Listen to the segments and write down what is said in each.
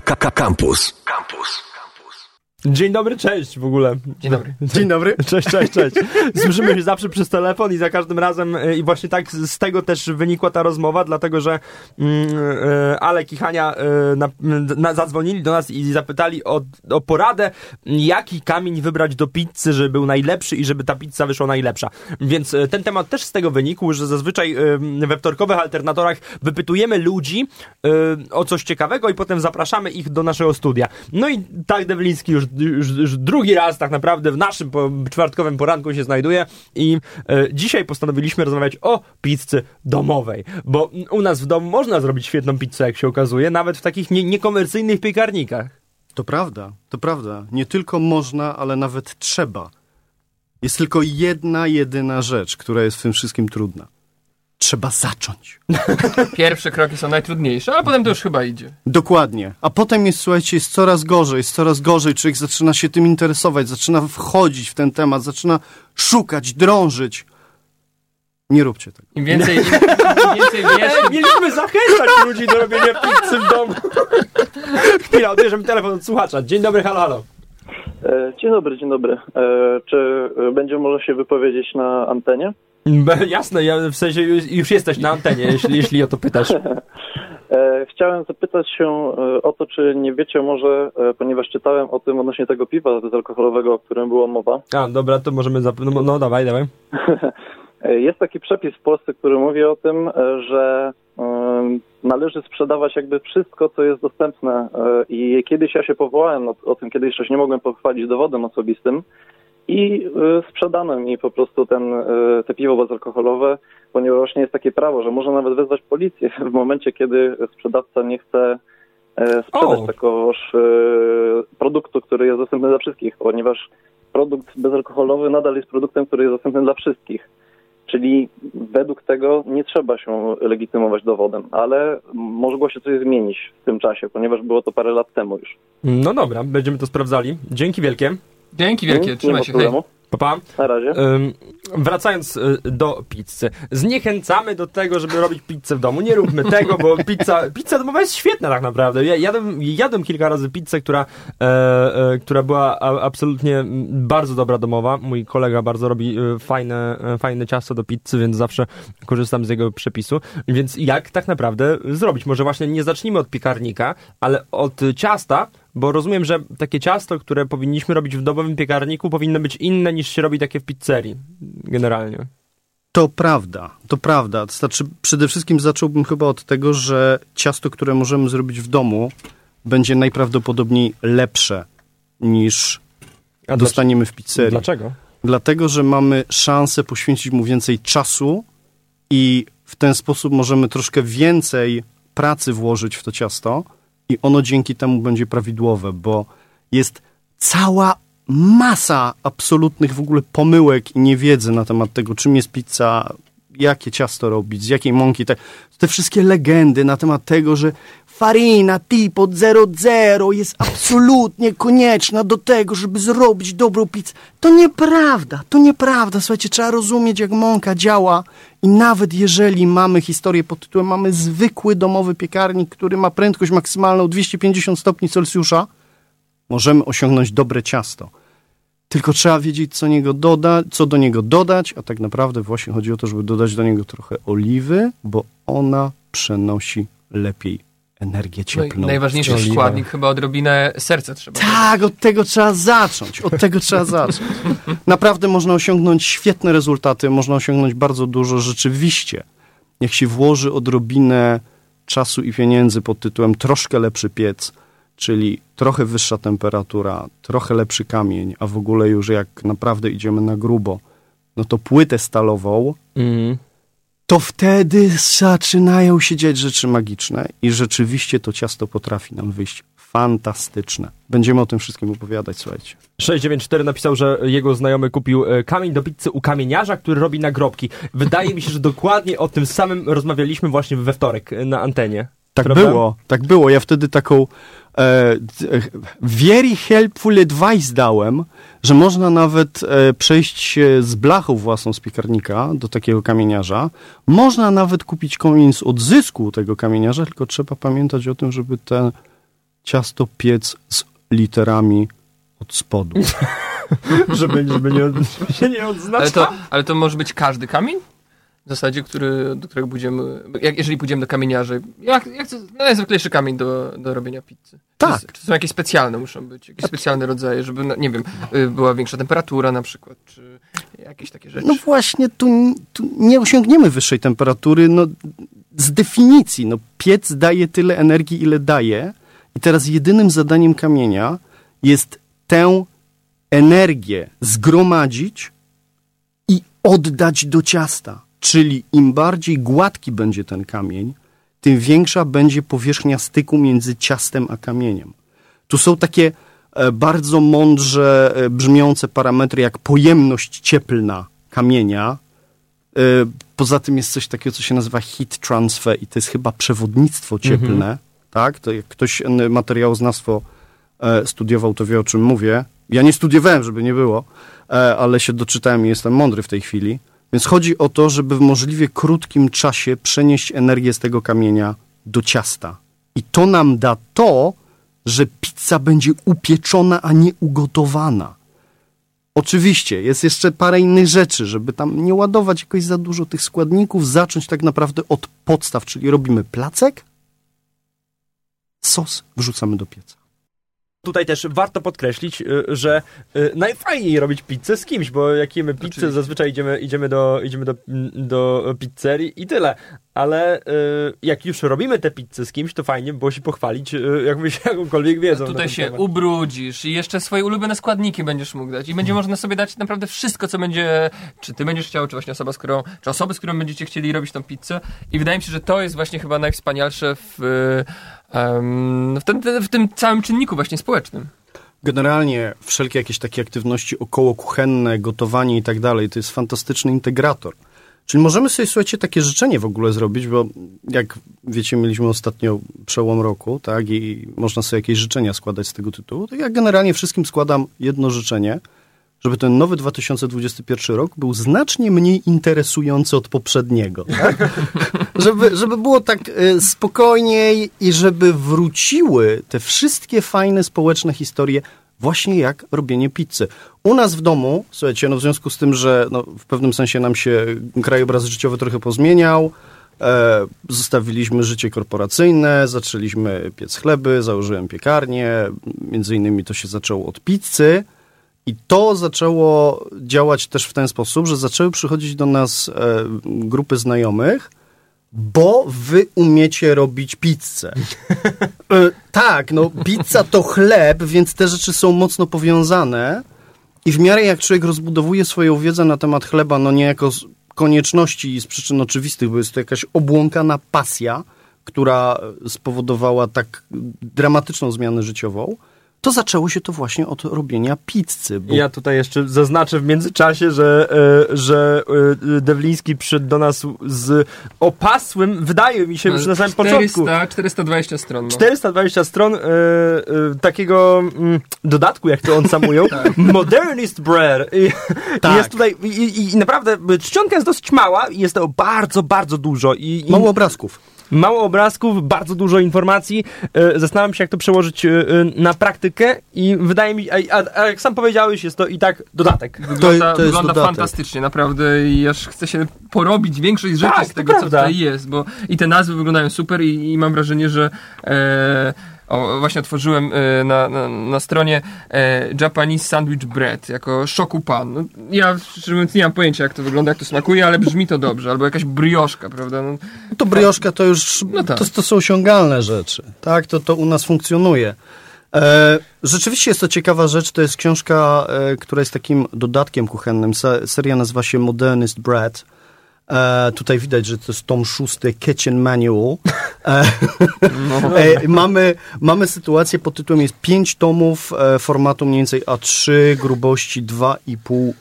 Campus. Campus. Dzień dobry, cześć w ogóle. Dzień dobry. Dzień dobry. Cześć, cześć, cześć. Słyszymy się zawsze przez telefon i za każdym razem e, i właśnie tak z tego też wynikła ta rozmowa, dlatego że mm, e, Alek i Hania e, na, na, zadzwonili do nas i zapytali o, o poradę, jaki kamień wybrać do pizzy, żeby był najlepszy i żeby ta pizza wyszła najlepsza. Więc ten temat też z tego wynikł, że zazwyczaj we wtorkowych alternatorach wypytujemy ludzi o coś ciekawego i potem zapraszamy ich do naszego studia. No i tak Dewliński już już, już drugi raz tak naprawdę w naszym po, czwartkowym poranku się znajduje i e, dzisiaj postanowiliśmy rozmawiać o pizzy domowej, bo u nas w domu można zrobić świetną pizzę, jak się okazuje, nawet w takich nie, niekomercyjnych piekarnikach. To prawda, to prawda. Nie tylko można, ale nawet trzeba. Jest tylko jedna, jedyna rzecz, która jest w tym wszystkim trudna trzeba zacząć. Pierwsze kroki są najtrudniejsze, ale potem to już chyba idzie. Dokładnie. A potem jest, słuchajcie, jest coraz gorzej, jest coraz gorzej. Człowiek zaczyna się tym interesować, zaczyna wchodzić w ten temat, zaczyna szukać, drążyć. Nie róbcie tego. Im więcej, im, im więcej wiesz... Mieliśmy zachęcać ludzi do robienia pizzy w domu. Chwila, odbierzemy telefon od słuchacza. Dzień dobry, halo, halo. E, dzień dobry, dzień dobry. E, czy będzie może się wypowiedzieć na antenie? Jasne, ja w sensie już jesteś na antenie, jeśli, jeśli o to pytasz. E, chciałem zapytać się e, o to, czy nie wiecie może, e, ponieważ czytałem o tym odnośnie tego piwa bezalkoholowego, o którym była mowa. A, dobra, to możemy... Zap... No, no dawaj, dawaj. Jest taki przepis w Polsce, który mówi o tym, że należy sprzedawać jakby wszystko, co jest dostępne. I kiedyś ja się powołałem o, o tym, kiedyś jeszcze nie mogłem pochwalić dowodem osobistym, i y, sprzedano mi po prostu ten, y, te piwo bezalkoholowe, ponieważ właśnie jest takie prawo, że można nawet wezwać policję w momencie, kiedy sprzedawca nie chce e, sprzedać takoż e, produktu, który jest dostępny dla wszystkich, ponieważ produkt bezalkoholowy nadal jest produktem, który jest dostępny dla wszystkich. Czyli według tego nie trzeba się legitymować dowodem, ale mogło się coś zmienić w tym czasie, ponieważ było to parę lat temu już. No dobra, będziemy to sprawdzali. Dzięki wielkie. Dzięki wielkie, trzymaj się, hej. Papa. Na razie. Ym, wracając y, do pizzy. Zniechęcamy do tego, żeby robić pizzę w domu. Nie róbmy tego, bo pizza, pizza domowa jest świetna tak naprawdę. Ja jadłem, jadłem kilka razy pizzę, która, e, e, która była a, absolutnie bardzo dobra domowa. Mój kolega bardzo robi e, fajne, e, fajne ciasto do pizzy, więc zawsze korzystam z jego przepisu. Więc jak tak naprawdę zrobić? Może właśnie nie zacznijmy od piekarnika, ale od ciasta, bo rozumiem, że takie ciasto, które powinniśmy robić w domowym piekarniku, powinno być inne niż się robi takie w pizzerii, generalnie. To prawda, to prawda. Znaczy, przede wszystkim zacząłbym chyba od tego, że ciasto, które możemy zrobić w domu, będzie najprawdopodobniej lepsze niż A dostaniemy w pizzerii. Dlaczego? Dlatego, że mamy szansę poświęcić mu więcej czasu i w ten sposób możemy troszkę więcej pracy włożyć w to ciasto i ono dzięki temu będzie prawidłowe, bo jest cała masa absolutnych w ogóle pomyłek i niewiedzy na temat tego, czym jest pizza, jakie ciasto robić, z jakiej mąki. Te, te wszystkie legendy na temat tego, że farina typu 00 jest absolutnie konieczna do tego, żeby zrobić dobrą pizzę. To nieprawda, to nieprawda. Słuchajcie, trzeba rozumieć, jak mąka działa i nawet jeżeli mamy historię pod tytułem mamy zwykły domowy piekarnik, który ma prędkość maksymalną 250 stopni Celsjusza, możemy osiągnąć dobre ciasto. Tylko trzeba wiedzieć, co, niego doda, co do niego dodać, a tak naprawdę właśnie chodzi o to, żeby dodać do niego trochę oliwy, bo ona przenosi lepiej energię cieplną. No najważniejszy składnik chyba odrobinę serca trzeba. Tak, od tego trzeba zacząć. Od tego trzeba zacząć. Naprawdę można osiągnąć świetne rezultaty, można osiągnąć bardzo dużo rzeczywiście. Jak się włoży odrobinę czasu i pieniędzy pod tytułem troszkę lepszy piec, czyli trochę wyższa temperatura, trochę lepszy kamień, a w ogóle już jak naprawdę idziemy na grubo, no to płytę stalową, mm. To wtedy zaczynają się dziać rzeczy magiczne i rzeczywiście to ciasto potrafi nam wyjść fantastyczne. Będziemy o tym wszystkim opowiadać, słuchajcie. 694 napisał, że jego znajomy kupił e, kamień do pizzy u kamieniarza, który robi nagrobki. Wydaje mi się, że dokładnie o tym samym rozmawialiśmy właśnie we wtorek na antenie. Tak Prawda? było, tak było. Ja wtedy taką e, very helpful advice dałem, że można nawet e, przejść z blachą własną z piekarnika do takiego kamieniarza. Można nawet kupić kamień z odzysku tego kamieniarza, tylko trzeba pamiętać o tym, żeby ten ciasto piec z literami od spodu. żeby, żeby, nie, żeby się nie odznaczał. Ale to, ale to może być każdy kamień? W zasadzie, który, do którego pójdziemy, jak, jeżeli pójdziemy do kamieniarzy, jak, jak to, no najzwyklejszy kamień do, do robienia pizzy. Tak. Czy, czy są jakieś specjalne muszą być, jakieś specjalne rodzaje, żeby, no, nie wiem, y, była większa temperatura na przykład, czy jakieś takie rzeczy. No właśnie, tu, tu nie osiągniemy wyższej temperatury, no z definicji, no piec daje tyle energii, ile daje i teraz jedynym zadaniem kamienia jest tę energię zgromadzić i oddać do ciasta. Czyli im bardziej gładki będzie ten kamień, tym większa będzie powierzchnia styku między ciastem a kamieniem. Tu są takie e, bardzo mądrze e, brzmiące parametry jak pojemność cieplna kamienia. E, Poza tym jest coś takiego, co się nazywa heat transfer i to jest chyba przewodnictwo cieplne. Tak? To jak ktoś materiałoznawstwo studiował, to wie o czym mówię. Ja nie studiowałem, żeby nie było, ale się doczytałem i jestem mądry w tej chwili. Więc chodzi o to, żeby w możliwie krótkim czasie przenieść energię z tego kamienia do ciasta. I to nam da to, że pizza będzie upieczona, a nie ugotowana. Oczywiście, jest jeszcze parę innych rzeczy, żeby tam nie ładować jakoś za dużo tych składników, zacząć tak naprawdę od podstaw, czyli robimy placek, sos wrzucamy do pieca. Tutaj też warto podkreślić, y, że y, najfajniej robić pizzę z kimś, bo jak jemy pizzę, Oczywiście. zazwyczaj idziemy, idziemy, do, idziemy do, do pizzerii i tyle. Ale y, jak już robimy tę pizzę z kimś, to fajnie by było się pochwalić y, jakbyś jakąkolwiek wiedzą. na Tutaj ten się temat. ubrudzisz i jeszcze swoje ulubione składniki będziesz mógł dać. I będzie można sobie dać naprawdę wszystko, co będzie, czy ty będziesz chciał, czy właśnie osoba, z którą, czy osoby, z którą będziecie chcieli robić tą pizzę. I wydaje mi się, że to jest właśnie chyba najwspanialsze w, w, tym, w tym całym czynniku właśnie społecznym. Generalnie wszelkie jakieś takie aktywności około kuchenne, gotowanie i tak dalej, to jest fantastyczny integrator. Czyli możemy sobie, słuchajcie, takie życzenie w ogóle zrobić, bo jak wiecie, mieliśmy ostatnio przełom roku, tak, i można sobie jakieś życzenia składać z tego tytułu, to ja generalnie wszystkim składam jedno życzenie, żeby ten nowy 2021 rok był znacznie mniej interesujący od poprzedniego. Tak? żeby, żeby było tak e, spokojniej i żeby wróciły te wszystkie fajne społeczne historie, właśnie jak robienie pizzy. U nas w domu, słuchajcie, no w związku z tym, że no, w pewnym sensie nam się krajobraz życiowy trochę pozmieniał, e, zostawiliśmy życie korporacyjne, zaczęliśmy piec chleby, założyłem piekarnię, między innymi to się zaczęło od pizzy, i to zaczęło działać też w ten sposób, że zaczęły przychodzić do nas e, grupy znajomych, bo wy umiecie robić pizzę. E, tak, no pizza to chleb, więc te rzeczy są mocno powiązane i w miarę jak człowiek rozbudowuje swoją wiedzę na temat chleba, no nie jako z konieczności i z przyczyn oczywistych, bo jest to jakaś obłąkana pasja, która spowodowała tak dramatyczną zmianę życiową, to zaczęło się to właśnie od robienia pizzy. Bo Ja tutaj jeszcze zaznaczę w międzyczasie, że, e, że e, Dewliński przyszedł do nas z opasłym, wydaje mi się, już na samym początku, 400, 420 stron. No. 420 stron e, e, takiego mm, dodatku, jak to on sam ujął, Modernist Bread. I, Tak. i jest tutaj, i, i, i naprawdę, czcionka jest dosyć mała i jest tego bardzo, bardzo dużo. I, i mało obrazków. Mało obrazków, bardzo dużo informacji. E, Zastanawiam się, jak to przełożyć e, e, na praktykę i wydaje mi, a, a, a jak sam powiedziałeś, jest to i tak dodatek. Wygląda, to jest wygląda dodatek. fantastycznie, naprawdę i aż chce się porobić większość rzeczy Tak, z to tego, co prawda. tutaj jest, bo i te nazwy wyglądają super i, i mam wrażenie, że e, o, właśnie otworzyłem e, na, na, na stronie e, Japanese Sandwich Bread jako szokupan. No, ja szczerze mówiąc nie mam pojęcia, jak to wygląda, jak to smakuje, ale brzmi to dobrze, albo jakaś brioszka, prawda? No, To brioszka to już No tak. to, to są osiągalne rzeczy. Tak, to, to u nas funkcjonuje. E, rzeczywiście jest to ciekawa rzecz. To jest książka, e, która jest takim dodatkiem kuchennym. Se, seria nazywa się Modernist Bread. E, tutaj widać, że to jest tom szósty Kitchen Manual. E, e, mamy, mamy sytuację pod tytułem jest pięć tomów e, formatu mniej więcej A3, grubości 2,5,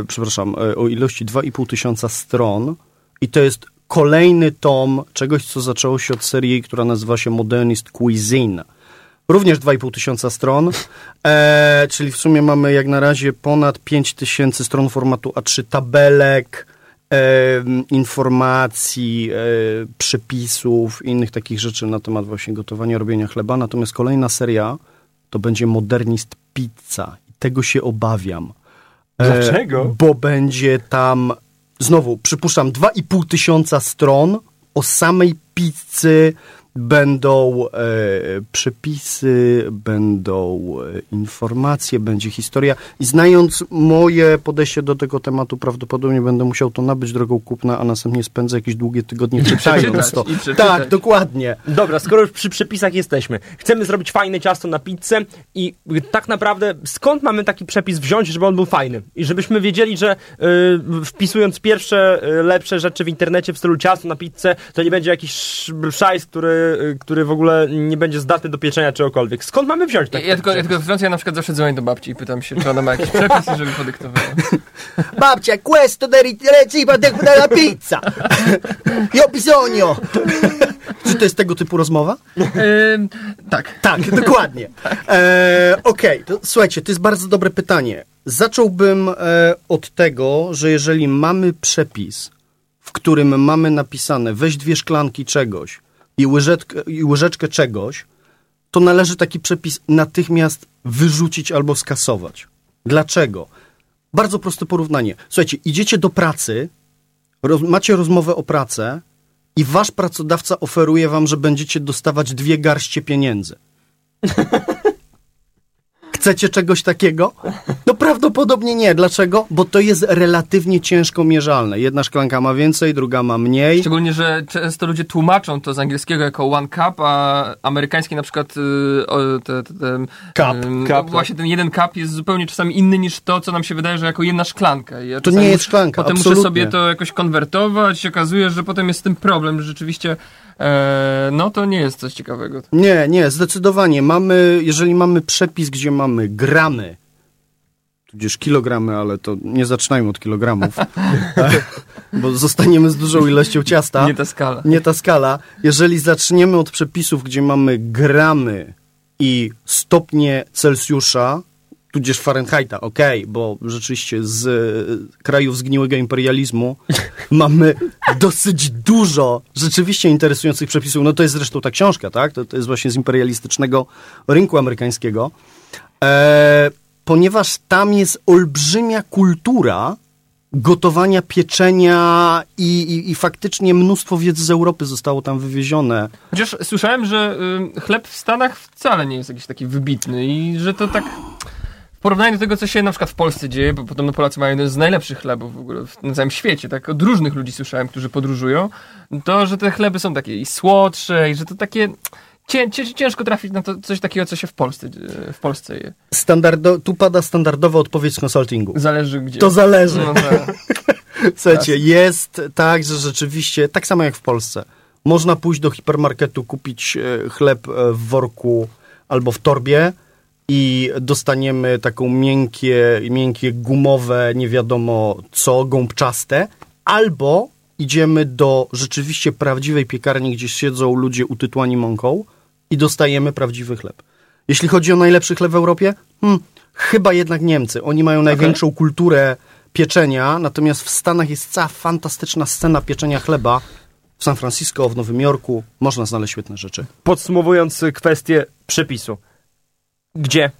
e, przepraszam, e, o ilości 2,5 tysiąca stron. I to jest kolejny tom czegoś, co zaczęło się od serii, która nazywa się Modernist Cuisine. Również 2,5 tysiąca stron, e, czyli w sumie mamy jak na razie ponad 5 tysięcy stron formatu A3 tabelek, informacji, e, przepisów, innych takich rzeczy na temat właśnie gotowania, robienia chleba. Natomiast kolejna seria to będzie Modernist Pizza. I tego się obawiam. E, Dlaczego? Bo będzie tam, znowu, przypuszczam, 2,5 tysiąca stron o samej pizzy. Będą e, przepisy, będą e, informacje, będzie historia. I znając moje podejście do tego tematu, prawdopodobnie będę musiał to nabyć drogą kupna, a następnie spędzę jakieś długie tygodnie czytając to. Tak, dokładnie. Dobra, skoro już przy przepisach jesteśmy, chcemy zrobić fajne ciasto na pizzę i tak naprawdę skąd mamy taki przepis wziąć, żeby on był fajny? I żebyśmy wiedzieli, że y, wpisując pierwsze y, lepsze rzeczy w internecie w stylu ciasto na pizzę, to nie będzie jakiś sz- szajs, który, y, który w ogóle nie będzie zdatny do pieczenia czegokolwiek. Skąd mamy wziąć Ja, taki ja, tylko, ja tylko wtrącę, ja na przykład zawsze dzwonię do babci i pytam się, czy ona ma jakiś przepis, żeby podyktowała. Babcia, questo del recibo della pizza. Io bisogno. Czy to jest tego typu rozmowa? Tak. Tak, dokładnie. E, Okej, to słuchajcie, to jest bardzo dobre pytanie. Zacząłbym e, od tego, że jeżeli mamy przepis, w którym mamy napisane weź dwie szklanki czegoś i łyżeczkę, i łyżeczkę czegoś, to należy taki przepis natychmiast wyrzucić albo skasować. Dlaczego? Bardzo proste porównanie. Słuchajcie, idziecie do pracy, roz, macie rozmowę o pracę i wasz pracodawca oferuje wam, że będziecie dostawać dwie garście pieniędzy. Chcecie czegoś takiego? No prawdopodobnie nie. Dlaczego? Bo to jest relatywnie ciężko mierzalne. Jedna szklanka ma więcej, druga ma mniej. Szczególnie, że często ludzie tłumaczą to z angielskiego jako one cup, a amerykański na przykład y, o, te, te, te, Cup, ym, cup, tak. właśnie ten jeden cup jest zupełnie czasami inny niż to, co nam się wydaje, że jako jedna szklanka. Ja To nie jest szklanka, Potem absolutnie. muszę sobie to jakoś konwertować i się okazuje, że potem jest z tym problem, że rzeczywiście no to nie jest coś ciekawego. Nie, nie, zdecydowanie. Mamy, jeżeli mamy przepis, gdzie mamy gramy, tudzież kilogramy, ale to nie zaczynajmy od kilogramów, bo zostaniemy z dużą ilością ciasta. Nie ta skala. nie ta skala. Jeżeli zaczniemy od przepisów, gdzie mamy gramy i stopnie Celsjusza, tudzież Fahrenheita, okej, bo rzeczywiście z e, krajów zgniłego imperializmu mamy dosyć dużo rzeczywiście interesujących przepisów. No to jest zresztą ta książka, tak? To, to jest właśnie z imperialistycznego rynku amerykańskiego. E, ponieważ tam jest olbrzymia kultura gotowania, pieczenia i, i, i faktycznie mnóstwo wiedzy z Europy zostało tam wywiezione. Chociaż słyszałem, że y, chleb w Stanach wcale nie jest jakiś taki wybitny i że to tak w porównaniu do tego, co się na przykład w Polsce dzieje, bo podobno Polacy mają jeden z najlepszych chlebów w ogóle na całym świecie, tak od różnych ludzi słyszałem, którzy podróżują, to, że te chleby są takie i słodsze i że to takie cię, cię, ciężko trafić na to coś takiego, co się w Polsce, y, w Polsce je. Standardo, tu pada standardowa odpowiedź z konsultingu. Zależy gdzie. To zależy. No, tak. Słuchajcie, jest tak, że rzeczywiście, tak samo jak w Polsce, można pójść do hipermarketu, kupić e, chleb e, w worku albo w torbie i dostaniemy taką miękkie, miękkie gumowe, nie wiadomo co, gąbczaste, albo idziemy do rzeczywiście prawdziwej piekarni, gdzie siedzą ludzie utytłani mąką i dostajemy prawdziwy chleb. Jeśli chodzi o najlepszy chleb w Europie, hmm, chyba jednak Niemcy. Oni mają największą kulturę pieczenia, natomiast w Stanach jest cała fantastyczna scena pieczenia chleba. W San Francisco, w Nowym Jorku można znaleźć świetne rzeczy. Podsumowując kwestię przepisu. Gdzie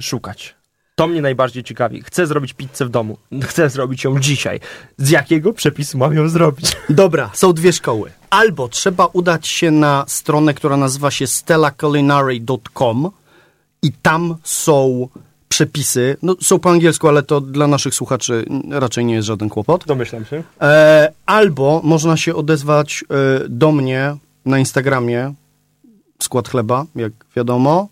szukać? To mnie najbardziej ciekawi. Chcę zrobić pizzę w domu. Chcę zrobić ją dzisiaj. Z jakiego przepisu mam ją zrobić? Dobra, są dwie szkoły. Albo trzeba udać się na stronę, która nazywa się stellaculinary.com i tam są przepisy. No, są po angielsku, ale to dla naszych słuchaczy raczej nie jest żaden kłopot. Domyślam się. E, albo można się odezwać e, do mnie na Instagramie, skład chleba, jak wiadomo,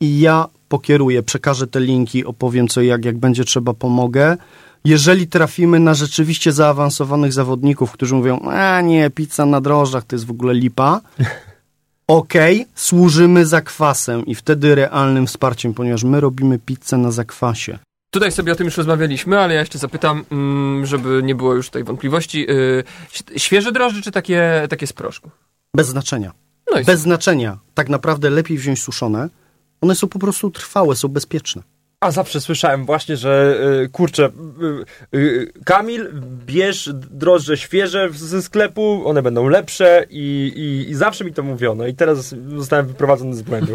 i ja pokieruję, przekażę te linki, opowiem co i jak, jak będzie trzeba, pomogę. Jeżeli trafimy na rzeczywiście zaawansowanych zawodników, którzy mówią, a nie, pizza na drożdżach to jest w ogóle lipa, okej, służymy zakwasem i wtedy realnym wsparciem, ponieważ my robimy pizzę na zakwasie. Tutaj sobie o tym już rozmawialiśmy, ale ja jeszcze zapytam, mm, żeby nie było już tutaj wątpliwości. y, Świeże drożdże czy takie, takie z proszku? Bez znaczenia. No Bez znaczenia. Tak naprawdę lepiej wziąć suszone. One są po prostu trwałe, są bezpieczne. A zawsze słyszałem właśnie, że y, kurczę, y, y, Kamil, bierz drożdże świeże ze sklepu, one będą lepsze i, i, i zawsze mi to mówiono i teraz zostałem wyprowadzony z błędu.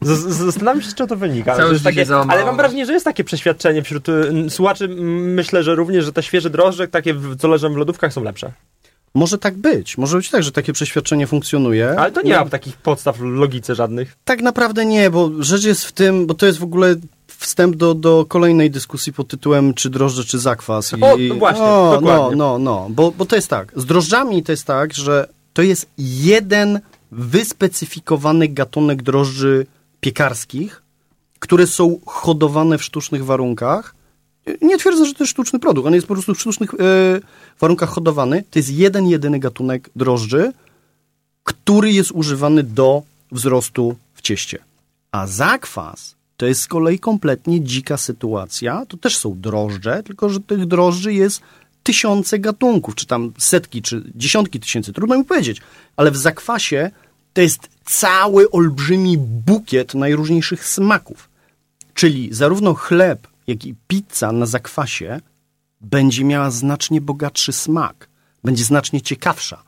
Zastanawiam się, z czego to wynika. Załamało. ale mam wrażenie, że jest takie przeświadczenie wśród słuchaczy. Myślę, że również, że te świeże drożdże, takie co leżą w lodówkach są lepsze. Może tak być. Może być tak, że takie przeświadczenie funkcjonuje. Ale to nie No, ma takich podstaw w logice żadnych. Tak naprawdę nie, bo rzecz jest w tym, bo to jest w ogóle wstęp do, do kolejnej dyskusji pod tytułem czy drożdże, czy zakwas. I, O, no właśnie, no, dokładnie. No, no, no, bo, bo to jest tak. Z drożdżami to jest tak, że to jest jeden wyspecyfikowany gatunek drożdży piekarskich, które są hodowane w sztucznych warunkach. Nie twierdzę, że to jest sztuczny produkt, on jest po prostu w sztucznych e, warunkach hodowany. To jest jeden, jedyny gatunek drożdży, który jest używany do wzrostu w cieście. A zakwas to jest z kolei kompletnie dzika sytuacja. To też są drożdże, tylko że tych drożdży jest tysiące gatunków, czy tam setki, czy dziesiątki tysięcy, trudno mi powiedzieć. Ale w zakwasie to jest cały olbrzymi bukiet najróżniejszych smaków. Czyli zarówno chleb, jak i pizza na zakwasie będzie miała znacznie bogatszy smak, będzie znacznie ciekawsza.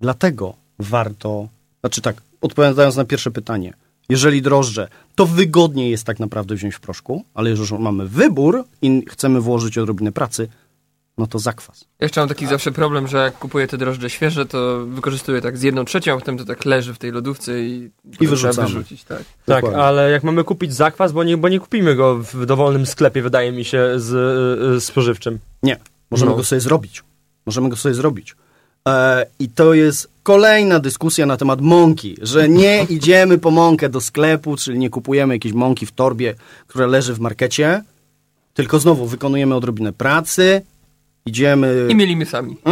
Dlatego warto, znaczy tak, odpowiadając na pierwsze pytanie, jeżeli drożdże, to wygodniej jest tak naprawdę wziąć w proszku, ale jeżeli mamy wybór i chcemy włożyć odrobinę pracy, no to zakwas. Ja jeszcze mam taki zawsze problem, że jak kupuję te drożdże świeże, to wykorzystuję tak z jedną trzecią, a potem to tak leży w tej lodówce i, potem wyrzucamy. trzeba wyrzucić, tak. Tak, ale jak mamy kupić zakwas, bo nie, bo nie kupimy go w dowolnym sklepie, wydaje mi się, z y, y, spożywczym. Nie, możemy No. go sobie zrobić. Możemy go sobie zrobić. E, I to jest kolejna dyskusja na temat mąki, że nie idziemy po mąkę do sklepu, czyli nie kupujemy jakiejś mąki w torbie, która leży w markecie, tylko znowu wykonujemy odrobinę pracy, idziemy... I mielimy sami.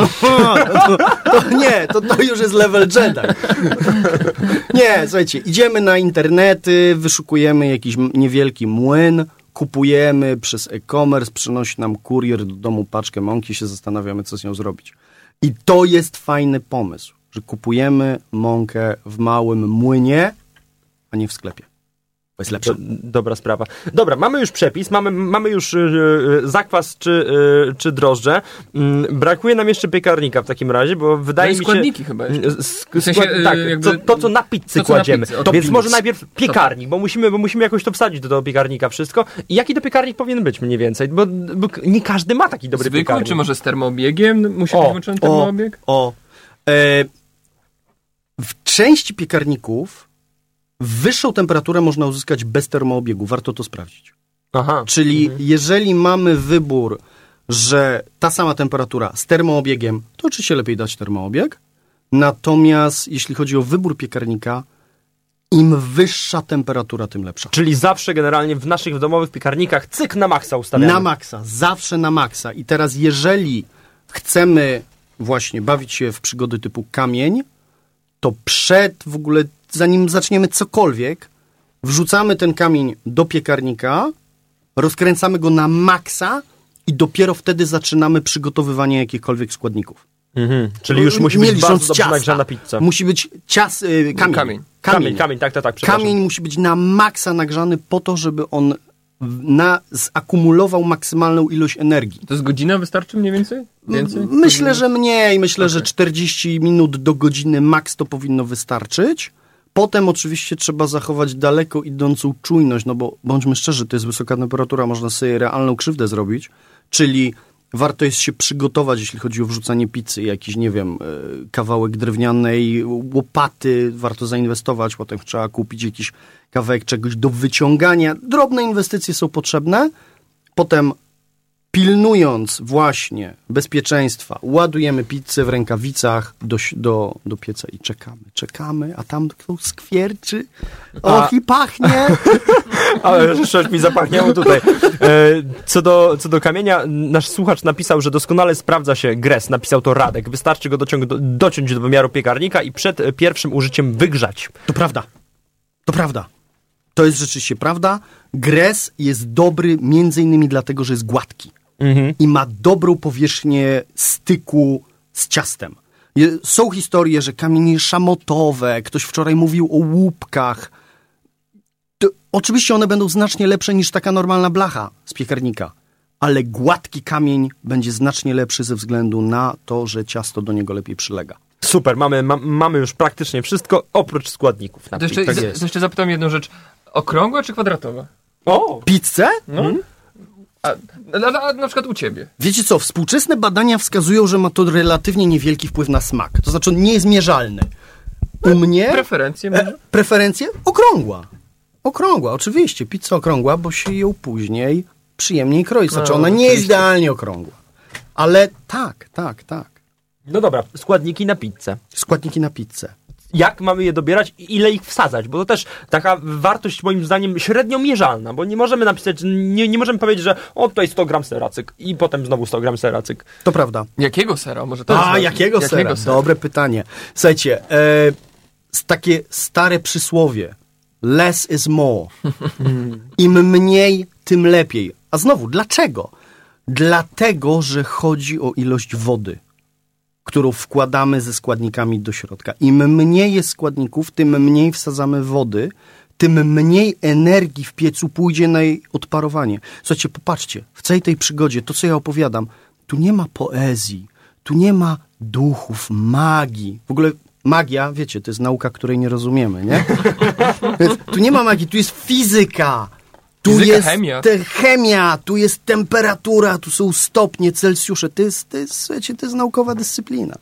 to, to nie, to, to już jest level Jedi. Nie, słuchajcie, idziemy na internety, wyszukujemy jakiś niewielki młyn, kupujemy przez e-commerce, przynosi nam kurier do domu paczkę mąki, się zastanawiamy, co z nią zrobić. I to jest fajny pomysł, że kupujemy mąkę w małym młynie, a nie w sklepie. Jest lepsza. Do, dobra sprawa. Dobra, mamy już przepis, mamy, mamy już y, y, zakwas czy, y, czy drożdże. Mm, brakuje nam jeszcze piekarnika w takim razie, bo wydaje No mi się... składniki chyba. Mm, sk- W sensie, skład- y, tak, jakby- to, co na pizzę to, co na kładziemy. pizzę, o, Więc może najpierw piekarnik, bo musimy, bo musimy jakoś to wsadzić do tego piekarnika wszystko. I jaki to piekarnik powinien być mniej więcej? Bo, bo nie każdy ma taki dobry Zwykły, piekarnik. czy może z termoobiegiem? Musi O, być włączony termoobieg? O, e, w części piekarników wyższą temperaturę można uzyskać bez termoobiegu. Warto to sprawdzić. Aha. Czyli jeżeli mamy wybór, że ta sama temperatura z termoobiegiem, to oczywiście lepiej dać termoobieg. Natomiast jeśli chodzi o wybór piekarnika, im wyższa temperatura, tym lepsza. Czyli zawsze generalnie w naszych domowych piekarnikach cyk na maksa ustawiamy. Na maksa, zawsze na maksa. I teraz, jeżeli chcemy właśnie bawić się w przygody typu kamień, to przed w ogóle, zanim zaczniemy cokolwiek, wrzucamy ten kamień do piekarnika, rozkręcamy go na maksa i dopiero wtedy zaczynamy przygotowywanie jakichkolwiek składników. Mhm. Czyli już musi być bardzo dobrze nagrzana pizza. Musi być cias, y, kamień. Kamień. Kamień, kamień, tak, tak, tak, przepraszam. Kamień musi być na maksa nagrzany po to, żeby on na, zakumulował maksymalną ilość energii. To jest godzina wystarczy mniej więcej? Więcej? Myślę, że mniej. Myślę, że Okej. 40 minut do godziny maks to powinno wystarczyć. Potem oczywiście trzeba zachować daleko idącą czujność, no bo bądźmy szczerzy, to jest wysoka temperatura, można sobie realną krzywdę zrobić, czyli warto jest się przygotować, jeśli chodzi o wrzucanie pizzy, jakiś, nie wiem, e, kawałek drewnianej łopaty, warto zainwestować, potem trzeba kupić jakiś kawałek czegoś do wyciągania. Drobne inwestycje są potrzebne, potem pilnując właśnie bezpieczeństwa, ładujemy pizzę w rękawicach do, do, do pieca i czekamy, czekamy, a tam ktoś skwierczy, och A- i pachnie. Ale coś mi zapachniało tutaj. E, Co do, co do kamienia, nasz słuchacz napisał, że doskonale sprawdza się gres. Napisał to Radek. Wystarczy go dociąg, do, dociąć do wymiaru piekarnika i przed pierwszym użyciem wygrzać. To prawda, to prawda. To jest rzeczywiście prawda. Gres jest dobry między innymi dlatego, że jest gładki Mhm. i ma dobrą powierzchnię styku z ciastem. Są historie, że kamienie szamotowe, ktoś wczoraj mówił o łupkach. To Oczywiście one będą znacznie lepsze niż taka normalna blacha z piekarnika, ale gładki kamień będzie znacznie lepszy ze względu na to, że ciasto do niego lepiej przylega. Super, mamy, ma, mamy już praktycznie wszystko, oprócz składników. Na To jeszcze, tak z- jest. to jeszcze zapytam jedną rzecz. Okrągła czy kwadratowa? O! Pizzę? No. A, na, na, na przykład u ciebie. Wiecie co, współczesne badania wskazują, że ma to relatywnie niewielki wpływ na smak. To znaczy on nie jest mierzalny. U mnie Preferencje może? e, preferencje okrągła. Okrągła, oczywiście. Pizza okrągła, bo się ją później przyjemniej kroi. Znaczy No, ona nie jest idealnie okrągła. Ale tak, tak, tak. No dobra, składniki na pizzę. Składniki na pizzę. Jak mamy je dobierać i ile ich wsadzać? Bo to też taka wartość moim zdaniem średnio mierzalna, bo nie możemy napisać, nie, nie możemy powiedzieć, że o tutaj 100 gram seracyk i potem znowu 100 gram seracyk. To prawda. Jakiego sera? Może to jest A, ważne. jakiego sera? Dobre pytanie. Słuchajcie, e, takie stare przysłowie. Less is more. Im mniej, tym lepiej. A znowu, dlaczego? Dlatego, że chodzi o ilość wody, którą wkładamy ze składnikami do środka. Im mniej jest składników, tym mniej wsadzamy wody, tym mniej energii w piecu pójdzie na jej odparowanie. Słuchajcie, popatrzcie, w całej tej przygodzie, to co ja opowiadam, tu nie ma poezji, tu nie ma duchów, magii. W ogóle magia, wiecie, to jest nauka, której nie rozumiemy, nie? Tu nie ma magii, tu jest fizyka. Tu Fizyka, jest chemia. Te chemia, tu jest temperatura, tu są stopnie, Celsjusze. To jest, to jest, słuchajcie, to jest naukowa dyscyplina.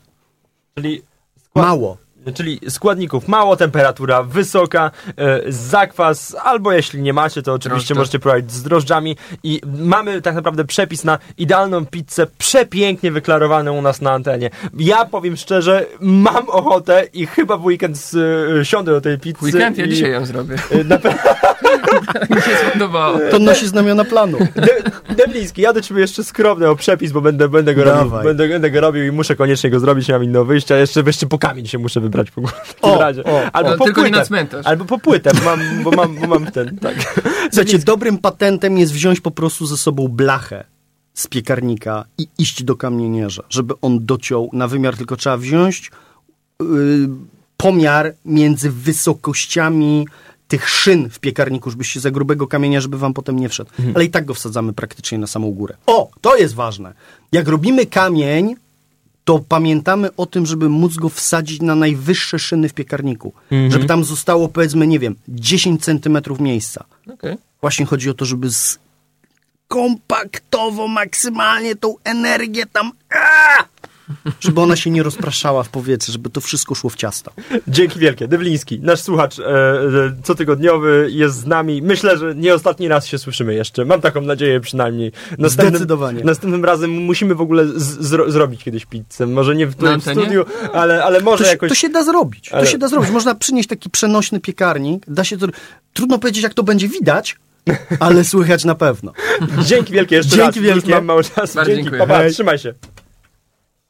Czyli skład... Mało. Czyli składników mało, temperatura wysoka, e, zakwas, albo jeśli nie macie, to oczywiście Drożdże. możecie próbować z drożdżami i mamy tak naprawdę przepis na idealną pizzę, przepięknie wyklarowaną u nas na antenie. Ja powiem szczerze, mam ochotę i chyba w weekend z, e, siądę do tej pizzy. Weekend, ja i, dzisiaj ją zrobię. e, Na Mi się spodobało. To nosi znamiona planu. De- Debliński, ja do ciebie jeszcze skromny o przepis, bo będę, będę, go robił, będę, będę go robił i muszę koniecznie go zrobić, nie mam innego wyjścia. Jeszcze, jeszcze po kamień się muszę wybrać w ogóle w takim O, razie. o, Albo o. po Tylko nie płytę. na cmentarz. Albo po płytę, bo mam, bo mam, bo mam ten, tak. Słuchajcie, dobrym patentem jest wziąć po prostu ze sobą blachę z piekarnika i iść do kamienierza, żeby on dociął na wymiar, tylko trzeba wziąć yy, pomiar między wysokościami tych szyn w piekarniku, żebyście za grubego kamienia, żeby wam potem nie wszedł. Ale i tak go wsadzamy praktycznie na samą górę. O, to jest ważne. Jak robimy kamień, to pamiętamy o tym, żeby móc go wsadzić na najwyższe szyny w piekarniku. Żeby tam zostało, powiedzmy, nie wiem, 10 centymetrów miejsca. Okej. Właśnie chodzi o to, żeby z... kompaktowo, maksymalnie tą energię tam... Aaa! Żeby ona się nie rozpraszała w powietrze, żeby to wszystko szło w ciasto. Dzięki wielkie. Dewliński, nasz słuchacz e, e, cotygodniowy jest z nami. Myślę, że nie ostatni raz się słyszymy jeszcze. Mam taką nadzieję przynajmniej. Zdecydowanie. Następnym razem musimy w ogóle z, zro, zrobić kiedyś pizzę. Może nie w, antenie? studiu, ale, ale może To się, jakoś... to się da zrobić. Ale- To się da zrobić. Można przynieść taki przenośny piekarnik. Da się to... Trudno powiedzieć, jak to będzie widać, ale słychać na pewno. Dzięki wielkie jeszcze Dzięki raz. Wielkie. mam mało czasu. Bardzo Dzięki, dziękuję. pa, pa, Hej. trzymaj się.